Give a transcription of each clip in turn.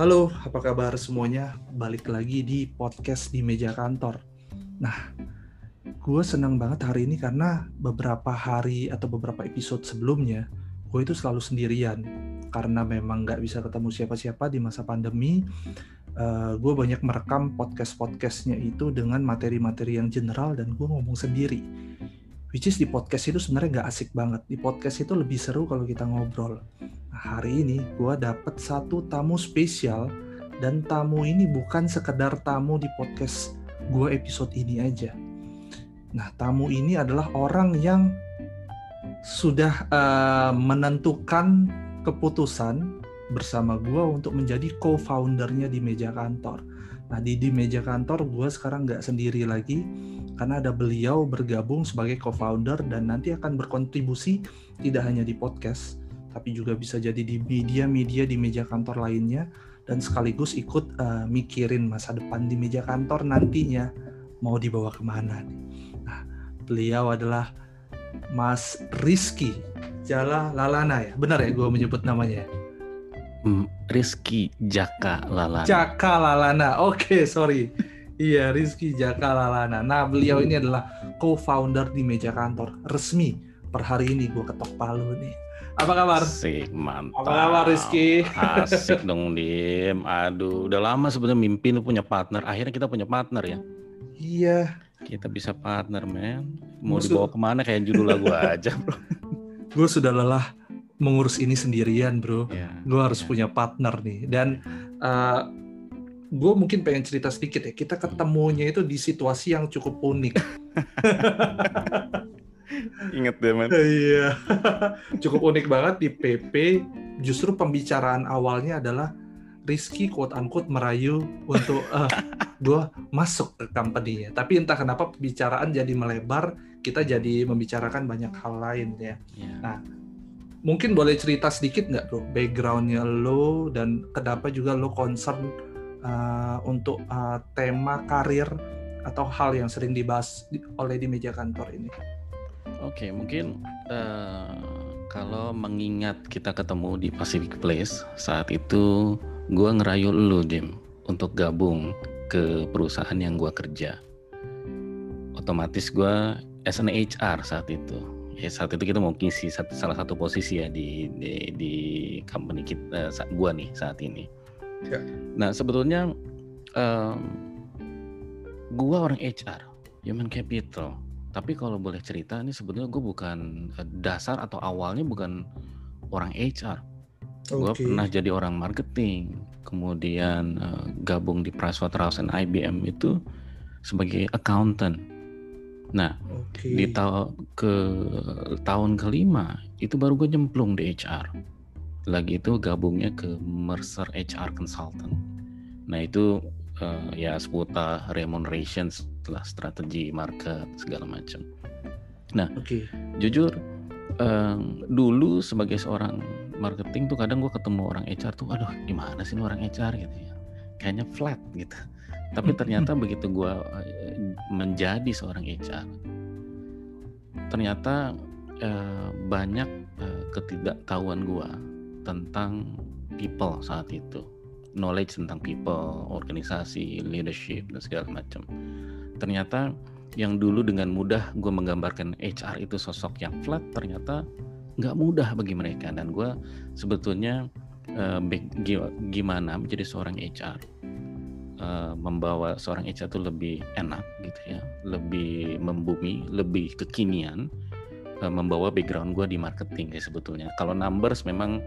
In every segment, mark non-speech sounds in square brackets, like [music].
Halo, apa kabar semuanya? Balik lagi di podcast di meja kantor. Nah, gue senang banget hari ini karena beberapa hari atau beberapa episode sebelumnya, gue itu selalu sendirian. Karena memang nggak bisa ketemu siapa-siapa di masa pandemi, uh, gue banyak merekam podcast-podcastnya itu dengan materi-materi yang general dan gue ngomong sendiri. Which is di podcast itu sebenarnya nggak asik banget. Di podcast itu lebih seru kalau kita ngobrol hari ini gue dapet satu tamu spesial dan tamu ini bukan sekedar tamu di podcast gue episode ini aja. Nah, tamu ini adalah orang yang sudah uh, menentukan keputusan bersama gue untuk menjadi co-foundernya di meja kantor. Nah, di, di meja kantor gue sekarang nggak sendiri lagi karena ada beliau bergabung sebagai co-founder dan nanti akan berkontribusi tidak hanya di podcast, tapi juga bisa jadi di media-media di meja kantor lainnya dan sekaligus ikut uh, mikirin masa depan di meja kantor nantinya mau dibawa ke mana. Nah, beliau adalah Mas Rizky Jala Lalana ya, benar ya gue menyebut namanya? Hmm, Rizky Jaka Lalana. Jaka Lalana, oke okay, sorry. Iya, Rizky Jaka Lalana. Nah, beliau ini adalah co-founder di meja kantor resmi. Per hari ini gue ketok palu nih apa kabar? Asik, mantap. Apa kabar Rizky? Asik dong, Dim. Aduh, udah lama sebenarnya mimpi lu punya partner. Akhirnya kita punya partner ya. Iya. Kita bisa partner, men. Mau Maksud... dibawa ke mana kayak judul lagu [laughs] aja, bro. Gue sudah lelah mengurus ini sendirian, bro. Ya, gue harus ya. punya partner nih. Dan uh, gue mungkin pengen cerita sedikit ya. Kita ketemunya itu di situasi yang cukup unik. [laughs] Ingat deh, man. Iya. [laughs] Cukup unik banget di PP. Justru pembicaraan awalnya adalah Rizky quote unquote merayu untuk uh, eh, [laughs] gue masuk ke company-nya. Tapi entah kenapa pembicaraan jadi melebar, kita jadi membicarakan banyak hal lain ya. Yeah. Nah, mungkin boleh cerita sedikit nggak bro backgroundnya lo dan kenapa juga lo concern uh, untuk uh, tema karir atau hal yang sering dibahas oleh di meja kantor ini? Oke, mungkin uh, kalau mengingat kita ketemu di Pacific Place saat itu gue ngerayu lu Dim untuk gabung ke perusahaan yang gue kerja. Otomatis gue as an HR saat itu. Ya saat itu kita mau kisi salah satu posisi ya di di, di company kita gue nih saat ini. Ya. Nah sebetulnya um, gue orang HR, human capital tapi kalau boleh cerita ini sebetulnya gue bukan eh, dasar atau awalnya bukan orang HR. Okay. Gue pernah jadi orang marketing, kemudian uh, gabung di Pricewaterhouse dan IBM itu sebagai accountant. Nah, okay. di ta ke tahun kelima itu baru gue nyemplung di HR. Lagi itu gabungnya ke Mercer HR Consultant. Nah itu uh, ya seputar remuneration lah strategi market segala macam. Nah, okay. jujur um, dulu sebagai seorang marketing tuh kadang gue ketemu orang HR tuh, aduh gimana sih orang HR gitu ya, kayaknya flat gitu. Tapi ternyata [laughs] begitu gue uh, menjadi seorang HR, ternyata uh, banyak uh, ketidaktahuan gue tentang people saat itu knowledge tentang people, organisasi, leadership dan segala macam. Ternyata yang dulu dengan mudah gue menggambarkan HR itu sosok yang flat, ternyata nggak mudah bagi mereka dan gue sebetulnya uh, gimana menjadi seorang HR eh, membawa seorang HR itu lebih enak gitu ya, lebih membumi, lebih kekinian, uh, membawa background gue di marketing ya sebetulnya. Kalau numbers memang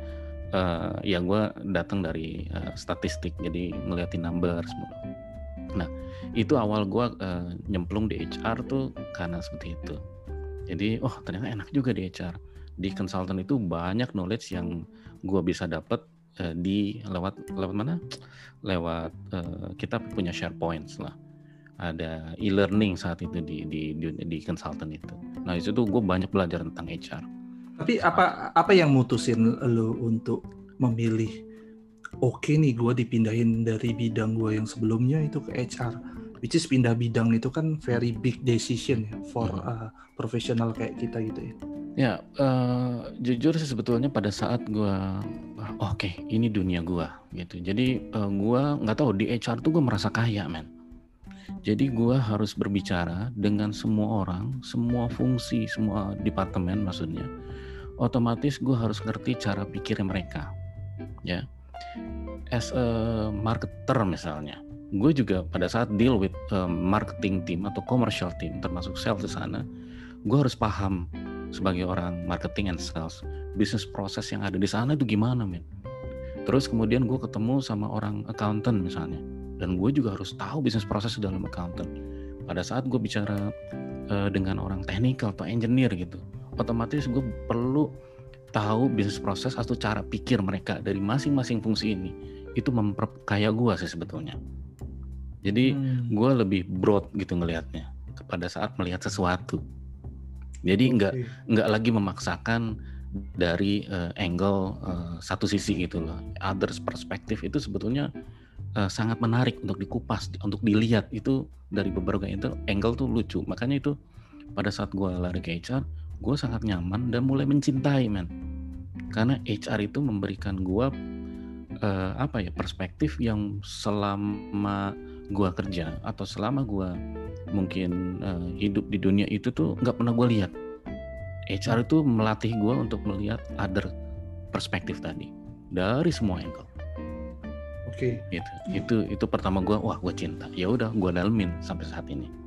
uh, ya gue datang dari uh, statistik jadi ngeliatin number semua nah itu awal gue uh, nyemplung di HR tuh karena seperti itu. Jadi oh ternyata enak juga di HR di consultant itu banyak knowledge yang gue bisa dapat uh, di lewat lewat mana? Lewat uh, kita punya SharePoint lah. Ada e-learning saat itu di di di, di consultant itu. Nah itu tuh gue banyak belajar tentang HR tapi apa apa yang mutusin lo untuk memilih oke okay nih gue dipindahin dari bidang gue yang sebelumnya itu ke HR which is pindah bidang itu kan very big decision ya for hmm. uh, profesional kayak kita gitu ya? Ya uh, jujur sih sebetulnya pada saat gue oke okay, ini dunia gue gitu. Jadi uh, gue nggak tahu di HR tuh gue merasa kaya men. Jadi gue harus berbicara dengan semua orang semua fungsi semua departemen maksudnya otomatis gue harus ngerti cara pikir mereka ya. As a marketer misalnya gue juga pada saat deal with marketing team atau commercial team termasuk sales di sana gue harus paham sebagai orang marketing and sales bisnis proses yang ada di sana itu gimana men. Terus kemudian gue ketemu sama orang accountant misalnya dan gue juga harus tahu bisnis proses dalam accountant. Pada saat gue bicara uh, dengan orang technical atau engineer gitu otomatis gue perlu tahu bisnis proses atau cara pikir mereka dari masing-masing fungsi ini itu memperkaya gue sih sebetulnya jadi hmm. gue lebih broad gitu ngelihatnya pada saat melihat sesuatu. Jadi okay. nggak nggak lagi memaksakan dari uh, angle uh, satu sisi gitu loh. Others perspektif itu sebetulnya uh, sangat menarik untuk dikupas, untuk dilihat itu dari beberapa itu angle tuh lucu. Makanya itu pada saat gue lari ke HR, gue sangat nyaman dan mulai mencintai men. Karena HR itu memberikan gue uh, apa ya perspektif yang selama gua kerja atau selama gua mungkin uh, hidup di dunia itu tuh nggak pernah gua lihat. HR itu melatih gua untuk melihat other perspektif tadi dari semua angle. Oke. Okay. itu itu itu pertama gua wah gua cinta. Ya udah gua dalemin sampai saat ini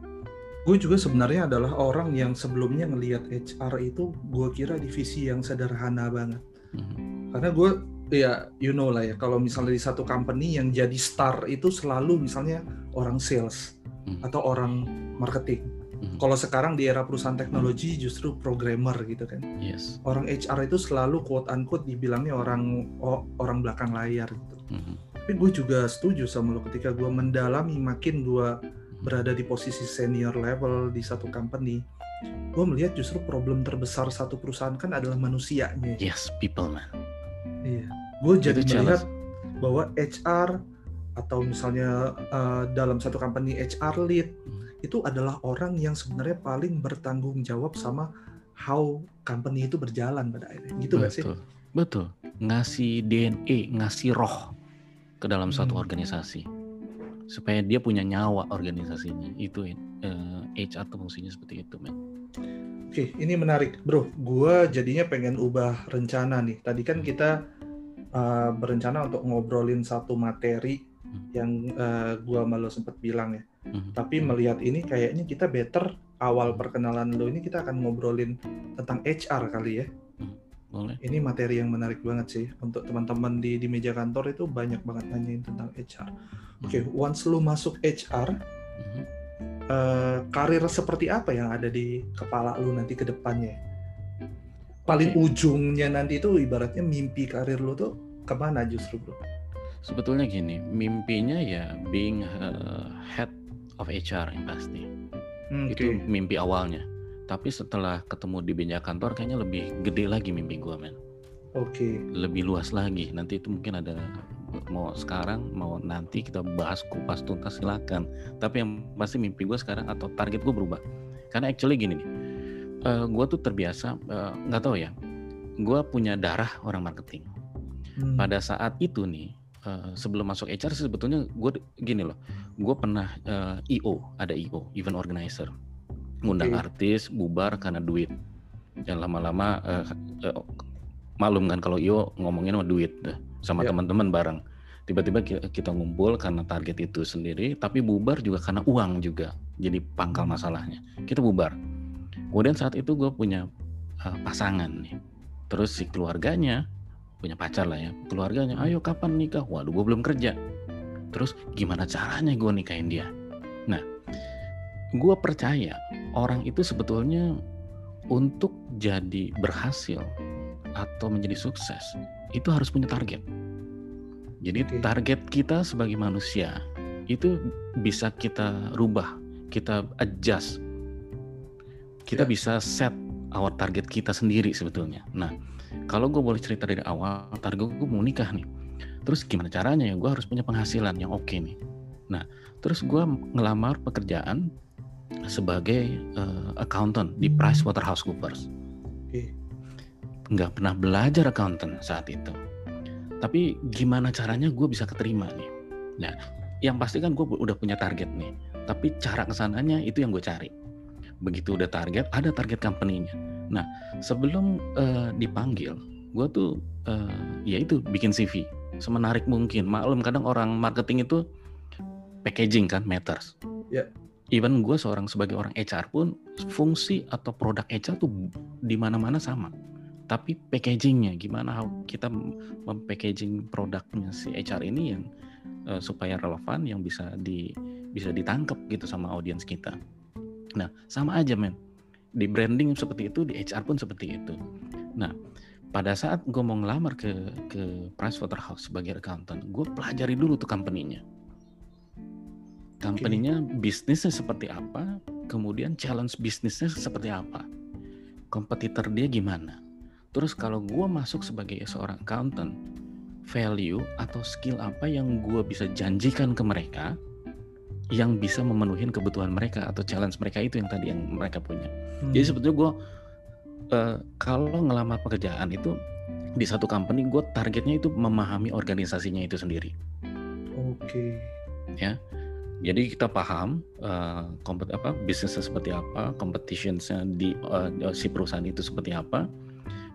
gue juga sebenarnya adalah orang yang sebelumnya ngelihat HR itu gue kira divisi yang sederhana banget mm-hmm. karena gue ya you know lah ya kalau misalnya di satu company yang jadi star itu selalu misalnya orang sales hmm. atau orang marketing. Hmm. Kalau sekarang di era perusahaan teknologi justru programmer gitu kan. Yes. Orang HR itu selalu quote unquote dibilangnya orang oh, orang belakang layar gitu. Hmm. Tapi gue juga setuju sama lo ketika gue mendalami makin gue. Berada di posisi senior level di satu company, gue melihat justru problem terbesar satu perusahaan kan adalah manusianya. Yes, people man Iya. Gue jadi itu melihat jealous. bahwa HR atau misalnya uh, dalam satu company HR lead hmm. itu adalah orang yang sebenarnya paling bertanggung jawab sama how company itu berjalan pada akhirnya. Gitu nggak sih? Betul. Ngasih DNA, ngasih roh ke dalam hmm. suatu organisasi supaya dia punya nyawa organisasinya itu uh, eh, HR tuh fungsinya seperti itu men. Oke, ini menarik, bro. Gue jadinya pengen ubah rencana nih. Tadi kan kita uh, berencana untuk ngobrolin satu materi hmm. yang uh, gua malu sempat bilang ya. Hmm. Tapi melihat ini kayaknya kita better awal perkenalan lo ini kita akan ngobrolin tentang HR kali ya. Boleh. Ini materi yang menarik banget sih untuk teman-teman di di meja kantor itu banyak banget nanyain tentang HR. Oke, okay, once lu masuk HR, hmm. uh, karir seperti apa yang ada di kepala lu nanti ke depannya? paling okay. ujungnya nanti itu ibaratnya mimpi karir lo tuh ke mana justru bro? Sebetulnya gini, mimpinya ya being uh, head of HR yang pasti. Hmm, itu mimpi awalnya. Tapi setelah ketemu di benja kantor kayaknya lebih gede lagi mimpi gue men. Oke. Okay. Lebih luas lagi. Nanti itu mungkin ada mau sekarang mau nanti kita bahas kupas tuntas silakan. Tapi yang pasti mimpi gue sekarang atau target gue berubah. Karena actually gini nih uh, eh, gue tuh terbiasa eh, nggak uh, tahu ya gue punya darah orang marketing hmm. pada saat itu nih uh, sebelum masuk HR sebetulnya gue gini loh gue pernah uh, IO ada IO event organizer ngundang okay. artis bubar karena duit. Dan lama-lama uh, uh, malum kan kalau IO ngomongin sama duit sama yeah. teman-teman bareng. Tiba-tiba kita ngumpul karena target itu sendiri tapi bubar juga karena uang juga jadi pangkal hmm. masalahnya. Kita bubar. Kemudian saat itu gue punya uh, pasangan nih. Terus si keluarganya punya pacar lah ya keluarganya ayo kapan nikah? Waduh gue belum kerja. Terus gimana caranya gue nikahin dia? Nah gue percaya orang itu sebetulnya untuk jadi berhasil atau menjadi sukses itu harus punya target jadi target kita sebagai manusia itu bisa kita rubah kita adjust kita yeah. bisa set our target kita sendiri sebetulnya. Nah, kalau gue boleh cerita dari awal, target gue mau nikah nih. Terus gimana caranya ya? Gue harus punya penghasilan yang oke okay nih. Nah, terus gue ngelamar pekerjaan sebagai uh, accountant di PricewaterhouseCoopers. Okay. Nggak pernah belajar accountant saat itu. tapi gimana caranya gue bisa keterima nih? Nah yang pasti kan gue udah punya target nih. Tapi cara ke sananya itu yang gue cari. Begitu udah target ada target company-nya. Nah sebelum uh, dipanggil gue tuh uh, ya itu bikin CV semenarik mungkin. Maklum kadang orang marketing itu packaging kan matters. Ya even gue seorang sebagai orang HR pun fungsi atau produk HR tuh di mana-mana sama. Tapi packagingnya gimana kita mempackaging produknya si HR ini yang uh, supaya relevan yang bisa di bisa ditangkap gitu sama audiens kita. Nah sama aja men. Di branding seperti itu di HR pun seperti itu. Nah pada saat gue mau ngelamar ke ke Pricewaterhouse sebagai accountant gue pelajari dulu tuh company-nya company-nya bisnisnya seperti apa kemudian challenge bisnisnya seperti apa kompetitor dia gimana Terus kalau gue masuk sebagai seorang accountant, value atau skill apa yang gue bisa janjikan ke mereka yang bisa memenuhi kebutuhan mereka atau challenge mereka itu yang tadi yang mereka punya. Hmm. Jadi sebetulnya gue uh, kalau ngelamar pekerjaan itu di satu company gue targetnya itu memahami organisasinya itu sendiri. Oke. Okay. Ya. Jadi kita paham uh, kompet apa bisnisnya seperti apa, competitionsnya di uh, si perusahaan itu seperti apa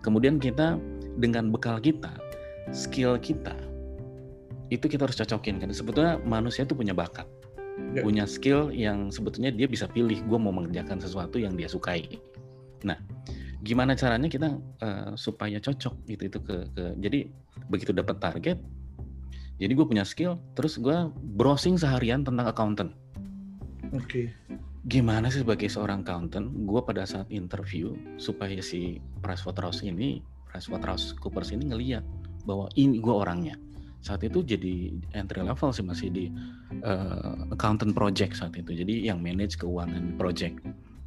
Kemudian kita dengan bekal kita, skill kita, itu kita harus cocokin kan. Sebetulnya manusia itu punya bakat, ya. punya skill yang sebetulnya dia bisa pilih. Gue mau mengerjakan sesuatu yang dia sukai. Nah, gimana caranya kita uh, supaya cocok gitu itu ke, ke jadi begitu dapat target, jadi gue punya skill, terus gue browsing seharian tentang accountant. Oke. Okay gimana sih sebagai seorang accountant, gue pada saat interview supaya si Pricewaterhouse ini, Coopers ini ngeliat bahwa ini gue orangnya. Saat itu jadi entry level sih masih di uh, accountant project saat itu. Jadi yang manage keuangan project.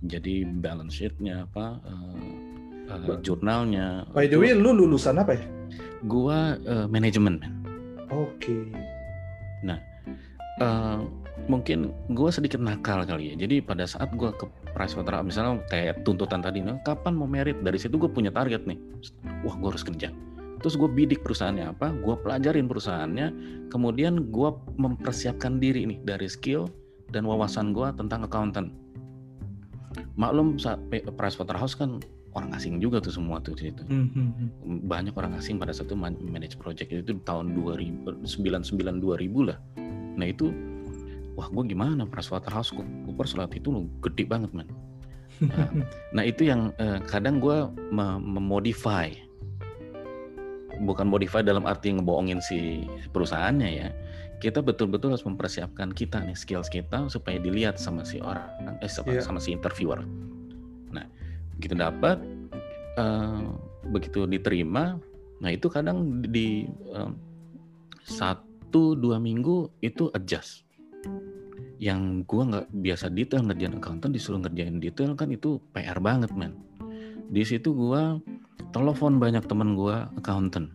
Jadi balance sheetnya apa, uh, uh, jurnalnya. By the way, lu lulusan apa ya? Gua uh, manajemen. Oke. Okay. Nah, uh, mungkin gue sedikit nakal kali ya. Jadi pada saat gue ke Pricewaterhouse misalnya kayak tuntutan tadi, nah, kapan mau merit? Dari situ gue punya target nih. Wah gue harus kerja. Terus gue bidik perusahaannya apa, gue pelajarin perusahaannya, kemudian gue mempersiapkan diri nih dari skill dan wawasan gue tentang accountant. Maklum saat Pricewaterhouse kan orang asing juga tuh semua tuh di situ. Mm-hmm. Banyak orang asing pada saat itu manage project itu tahun 2000 99 2000 lah. Nah itu wah gue gimana Pricewaterhouse Cooper saat itu lo gede banget man nah, [laughs] nah itu yang uh, kadang gue memodify bukan modify dalam arti ngebohongin si perusahaannya ya kita betul-betul harus mempersiapkan kita nih skills kita supaya dilihat sama si orang eh sama, yeah. sama si interviewer begitu dapat uh, begitu diterima nah itu kadang di uh, satu dua minggu itu adjust. Yang gue nggak biasa detail ngerjain accountant disuruh ngerjain detail kan itu PR banget men. Di situ gue telepon banyak temen gue accountant.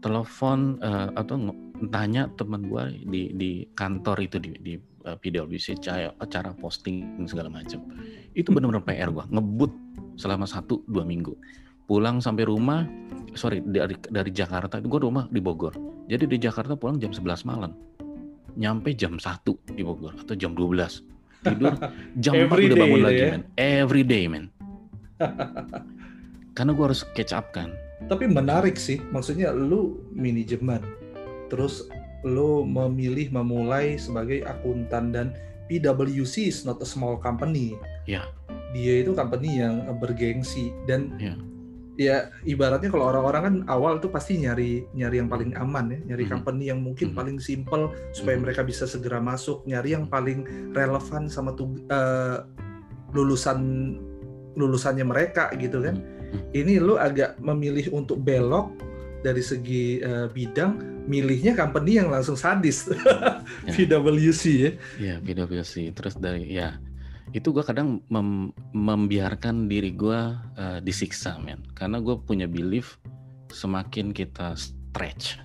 Telepon uh, atau tanya temen gue di di kantor itu di di uh, eh, PwC cara, acara posting segala macam itu benar-benar PR gue ngebut selama satu dua minggu. Pulang sampai rumah sorry dari dari Jakarta gue rumah di Bogor. Jadi di Jakarta pulang jam 11 malam. Nyampe jam 1 di Bogor atau jam 12 tidur [laughs] jam 4 udah bangun lagi ya? man every day man [laughs] karena gue harus catch up kan. Tapi menarik sih maksudnya lu manajemen terus lu memilih memulai sebagai akuntan dan PwC is not a small company ya dia itu company yang bergengsi dan ya ya ibaratnya kalau orang-orang kan awal tuh pasti nyari nyari yang paling aman ya, nyari hmm. company yang mungkin hmm. paling simple supaya hmm. mereka bisa segera masuk, nyari yang paling relevan sama tuh uh, lulusan lulusannya mereka gitu kan. Hmm. Ini lu agak memilih untuk belok dari segi uh, bidang, milihnya company yang langsung sadis, [laughs] ya. PwC ya. Iya, PwC. Terus dari ya itu gue kadang mem membiarkan diri gue uh, disiksa men karena gue punya belief semakin kita stretch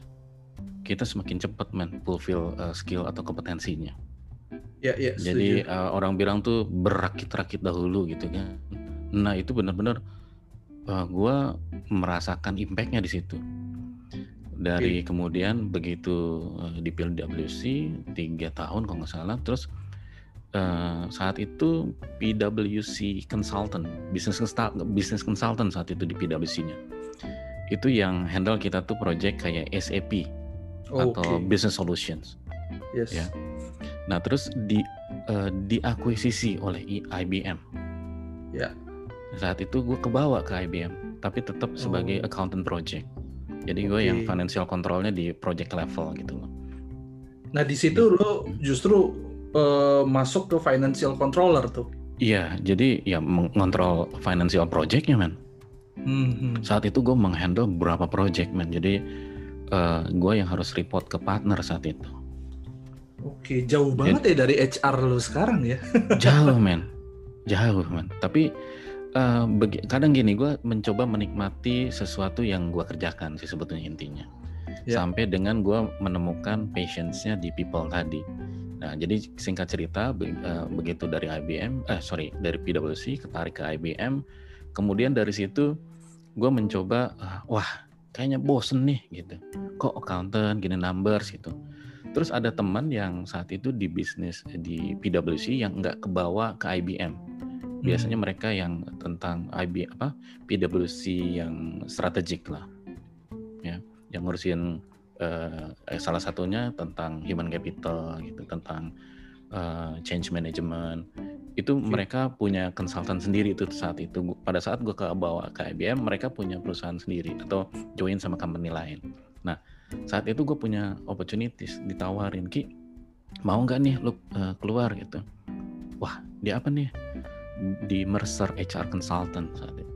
kita semakin cepat men fulfill uh, skill atau kompetensinya ya ya jadi uh, orang bilang tuh berakit-rakit dahulu gitu kan nah itu benar-benar uh, gue merasakan impactnya di situ dari okay. kemudian begitu uh, di PwC tiga tahun kalau nggak salah terus uh, saat itu PwC consultant business business consultant saat itu di PwC-nya itu yang handle kita tuh project kayak SAP oh, atau okay. business solutions. Yes. Ya. Nah terus di uh, diakuisisi oleh IBM ya. Saat itu gue kebawa ke IBM tapi tetap sebagai oh. accountant project jadi gue yang financial controlnya di project level gitu loh. Nah di situ gitu. lo justru uh, masuk ke financial controller tuh. Iya, jadi ya mengontrol financial projectnya man. Hmm. Saat itu gue menghandle beberapa project man. Jadi uh, gue yang harus report ke partner saat itu. Oke, jauh banget jadi, ya dari HR lo sekarang ya. [laughs] jauh man, jauh man. Tapi uh, kadang gini gue mencoba menikmati sesuatu yang gue kerjakan sih sebetulnya intinya. Yeah. sampai dengan gue menemukan patience-nya di people tadi. Nah jadi singkat cerita uh, begitu dari IBM eh sorry dari PwC ketarik ke IBM kemudian dari situ gue mencoba uh, wah kayaknya bosen nih gitu. Kok accountant gini numbers gitu. Terus ada teman yang saat itu di bisnis di PwC yang nggak kebawa ke IBM biasanya hmm. mereka yang tentang IB apa PwC yang strategik lah. Ya yang ngurusin uh, eh, salah satunya tentang human capital gitu tentang uh, change management. Itu okay. mereka punya konsultan sendiri itu saat itu. Pada saat gue ke bawa ke IBM mereka punya perusahaan sendiri atau join sama company lain. Nah saat itu gue punya opportunities ditawarin ki mau nggak nih lu uh, keluar? Gitu. Wah dia apa nih di Mercer HR Consultant saat itu.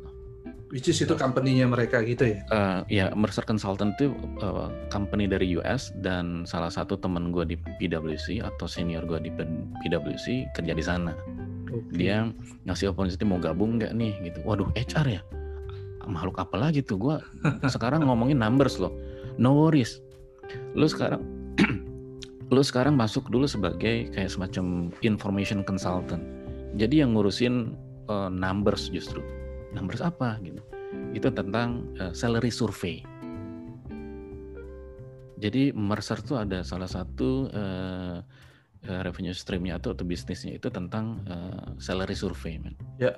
Which is itu company-nya mereka gitu ya? Uh, ya, Mercer Consultant itu uh, company dari US dan salah satu teman gue di PwC atau senior gue di PwC kerja di sana. Okay. Dia ngasih opportunity mau gabung nggak nih gitu. Waduh, HR ya? Makhluk apa lagi tuh? Gue [laughs] sekarang ngomongin numbers loh. No worries. Lu sekarang [clears throat] lu sekarang masuk dulu sebagai kayak semacam information consultant jadi yang ngurusin uh, numbers justru numbers apa gitu itu tentang uh, salary survey jadi Mercer tuh ada salah satu uh, revenue streamnya atau, atau bisnisnya itu tentang uh, salary survey man. Ya. Yeah.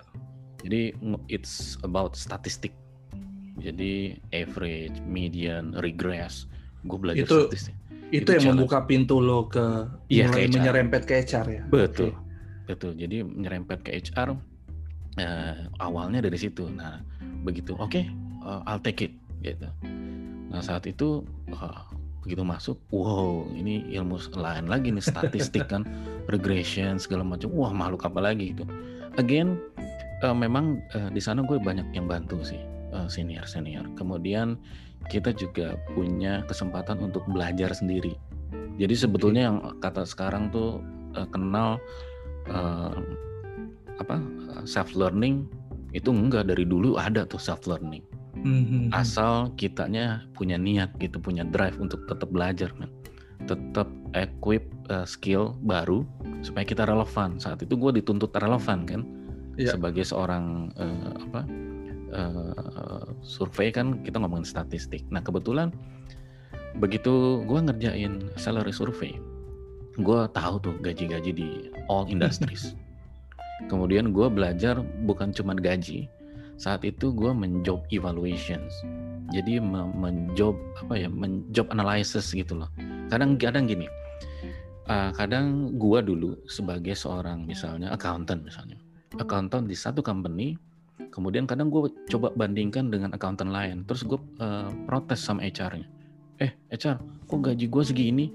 Jadi it's about statistik. Jadi average, median, regress. Gue belajar itu, statistik. Itu, itu yang challenge. membuka pintu lo ke ya, mulai ke menyerempet ke HR ya. Betul. Okay. Betul. Jadi menyerempet ke HR eh, awalnya dari situ. Nah, begitu oke, okay, uh, I'll take it gitu. Nah, saat itu uh, begitu masuk, wow, ini ilmu lain lagi nih statistik kan, [laughs] regression segala macam. Wah, makhluk apa lagi itu. Again, uh, memang uh, di sana gue banyak yang bantu sih uh, senior senior. Kemudian kita juga punya kesempatan untuk belajar sendiri. Jadi sebetulnya yang kata sekarang tuh uh, kenal uh, apa self learning itu enggak. Dari dulu ada tuh self learning mm-hmm. asal kitanya punya niat gitu punya drive untuk tetap belajar kan tetap equip uh, skill baru supaya kita relevan. Saat itu gue dituntut relevan kan? Yeah. sebagai seorang uh, apa uh, survei kan kita ngomongin statistik. Nah kebetulan begitu gue ngerjain salary survey gue tahu tuh gaji-gaji di all industries. [laughs] Kemudian gue belajar bukan cuma gaji, saat itu gue menjob evaluations. Jadi menjob apa ya, menjob analysis gitu loh. Kadang-kadang gini, uh, kadang gue dulu sebagai seorang misalnya accountant misalnya, accountant di satu company, kemudian kadang gue coba bandingkan dengan accountant lain, terus gue uh, protes sama HR-nya. Eh, HR, kok gaji gue segini?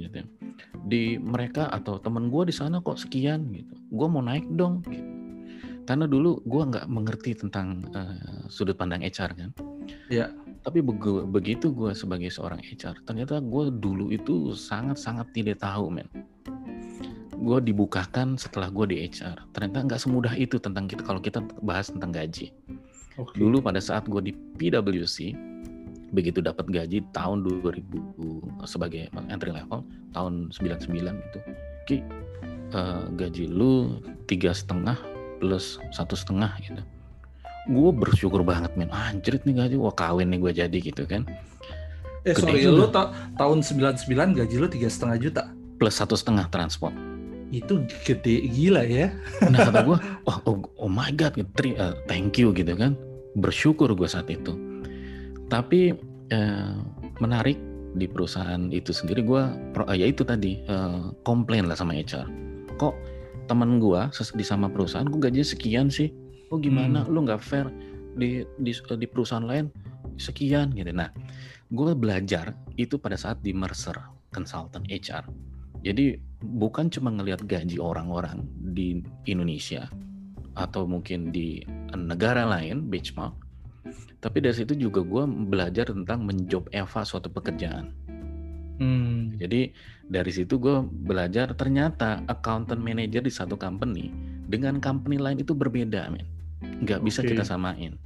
Gitu. Ya di mereka atau teman gue di sana kok sekian gitu. Gue mau naik dong gitu. Karena dulu gue nggak mengerti tentang uh, sudut pandang HR kan. Ya tapi begitu gue sebagai seorang HR ternyata gue dulu itu sangat sangat tidak tahu men. Gue dibukakan setelah gue di HR ternyata nggak semudah itu tentang kita kalau kita bahas tentang gaji. Okay. dulu pada saat gue di PwC begitu dapat gaji tahun 2000 sebagai entry level tahun 99 itu ki uh, gaji lu tiga setengah plus satu setengah gitu gue bersyukur banget men anjrit nih gaji wah kawin nih gue jadi gitu kan Eh Gede sorry, juga. lu ta tahun 99 gaji lu tiga setengah juta. plus satu setengah transport. Itu gede gila ya. Nah kata gue, [laughs] oh, oh, oh my god, eh, thank you gitu kan, bersyukur gue saat itu. Tapi eh, menarik di perusahaan itu sendiri gue, ya itu tadi eh, komplain lah sama HR. Kok temen gue di sama perusahaan, gue gajinya sekian sih? Oh gimana, lu nggak fair di, di di perusahaan lain sekian gitu. Nah, gue belajar itu pada saat di Mercer Consultant HR. Jadi bukan cuma ngelihat gaji orang-orang di Indonesia atau mungkin di negara lain benchmark, tapi dari situ juga gue belajar tentang menjob eva suatu pekerjaan. Hmm. Jadi dari situ gue belajar ternyata accountant manager di satu company dengan company lain itu berbeda, men. Nggak bisa Oke. kita samain.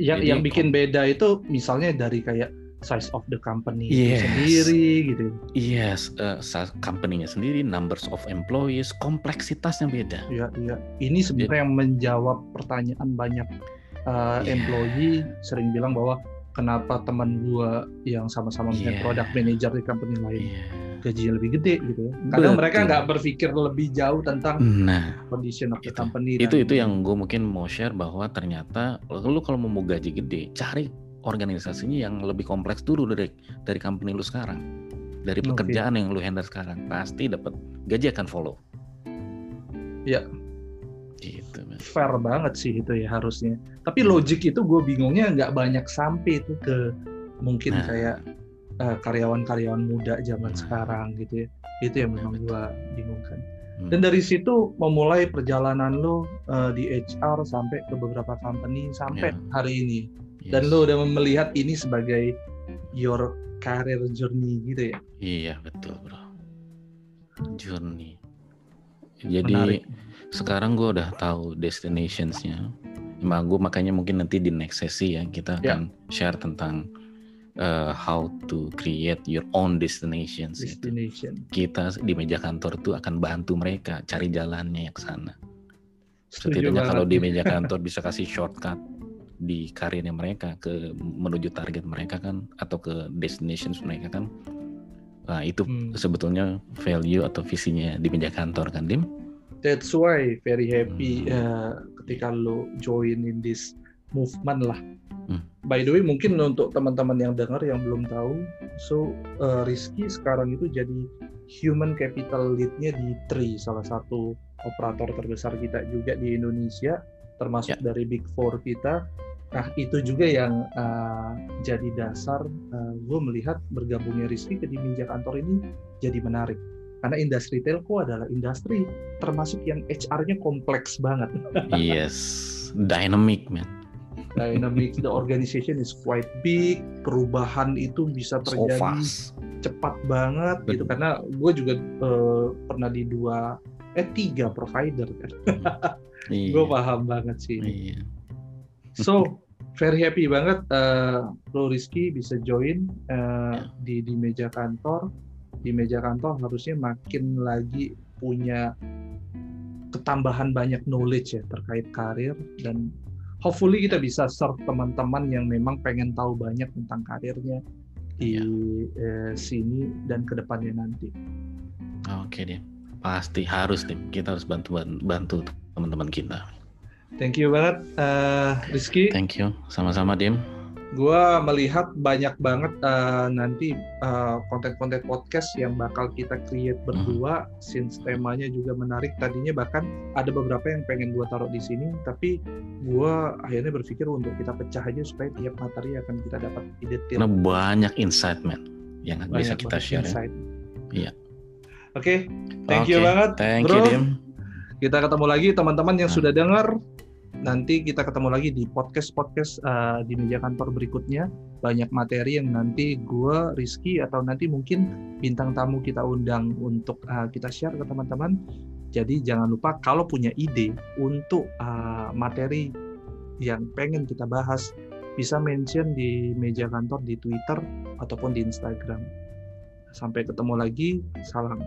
Yang Jadi yang bikin beda itu misalnya dari kayak size of the company Yes. sendiri gitu. Yes, sa- company-nya sendiri, numbers of employees, kompleksitasnya beda. Ya, ya. Ini sebenarnya yang menjawab pertanyaan banyak uh, Iya. employee sering bilang bahwa kenapa teman gua yang sama-sama punya Iya. product manager di company lain Iya. gajinya lebih gede gitu ya. Kadang mereka Betul. nggak berpikir lebih jauh tentang Nah, condition of the Itu. company. itu dan- itu yang gue mungkin mau share bahwa ternyata lu kalau mau gaji gede cari organisasinya yang lebih kompleks dulu dari dari company lu sekarang dari pekerjaan yang lu handle sekarang pasti dapat gaji akan follow Iya. Gitu fair banget sih itu ya harusnya. Tapi logik itu gue bingungnya nggak banyak sampai itu ke mungkin Nah. kayak uh, karyawan-karyawan muda zaman Nah. sekarang gitu ya. Itu yang memang gue bingungkan. Hmm. Dan dari situ memulai perjalanan lo uh, di HR sampai ke beberapa company sampai Ya. hari ini. Yes. Dan lo udah melihat ini sebagai your career journey gitu ya. iya betul bro journey jadi Menarik. Sekarang gue udah tahu destinationsnya Emang gue makanya mungkin nanti di next sesi ya kita Ya. akan share tentang uh, how to create your own destinations gitu. Destination. kita di meja kantor tuh akan bantu mereka cari jalannya ke sana. Setidaknya kalau di meja kantor bisa kasih shortcut di karirnya mereka ke menuju target mereka kan atau ke destinations mereka kan. Nah, itu Hmm. sebetulnya value atau visinya di meja kantor kan, Dim? That's why very happy Hmm. uh, ketika lo join in this movement lah. Hmm. By the way, mungkin untuk teman-teman yang dengar yang belum tahu, so uh, Rizky sekarang itu jadi human capital lead-nya di Tri, salah satu operator terbesar kita juga di Indonesia, termasuk dari Big Four kita. Nah, itu juga yang uh, jadi dasar gue melihat bergabungnya Rizky ke di meja kantor ini jadi menarik. Karena industri telco adalah industri termasuk yang HR-nya kompleks banget. yes, dynamic man. Dynamic the organization is quite big, perubahan itu bisa So terjadi fast. cepat banget gitu. Betul. Karena gue juga eh, pernah di dua eh tiga provider kan. Iya. Gue paham banget sih. Iya. So very happy banget eh, lo Rizky bisa join eh, Ya. di di meja kantor. Di meja kantor harusnya makin lagi punya ketambahan banyak knowledge ya terkait karir dan hopefully kita bisa serve teman-teman yang memang pengen tahu banyak tentang karirnya di Iya. eh, sini dan ke depannya nanti. Oke, Dim. Pasti harus, Dim. Kita harus bantu bantu teman-teman kita. Thank you banget eh, Rizky. Thank you. Sama-sama, Dim. Gua melihat banyak banget eh, nanti eh, konten-konten podcast yang bakal kita create berdua, since temanya juga menarik. Tadinya bahkan ada beberapa yang pengen gua taruh di sini, tapi gua akhirnya berpikir untuk kita pecah aja supaya tiap materi akan kita dapat detail. Karena banyak insight, man, yang bisa Banyak kita banget share. insight. Iya. Oke, thank you Oke, banget, Thank bro. you, Dim. Kita ketemu lagi teman-teman yang Nah. sudah dengar. Nanti kita ketemu lagi di podcast-podcast uh, di meja kantor berikutnya. Banyak materi yang nanti gue, Rizky, atau nanti mungkin bintang tamu kita undang untuk uh, kita share ke teman-teman. Jadi jangan lupa kalau punya ide untuk uh, materi yang pengen kita bahas, bisa mention di meja kantor di Twitter ataupun di Instagram. Sampai ketemu lagi, salam.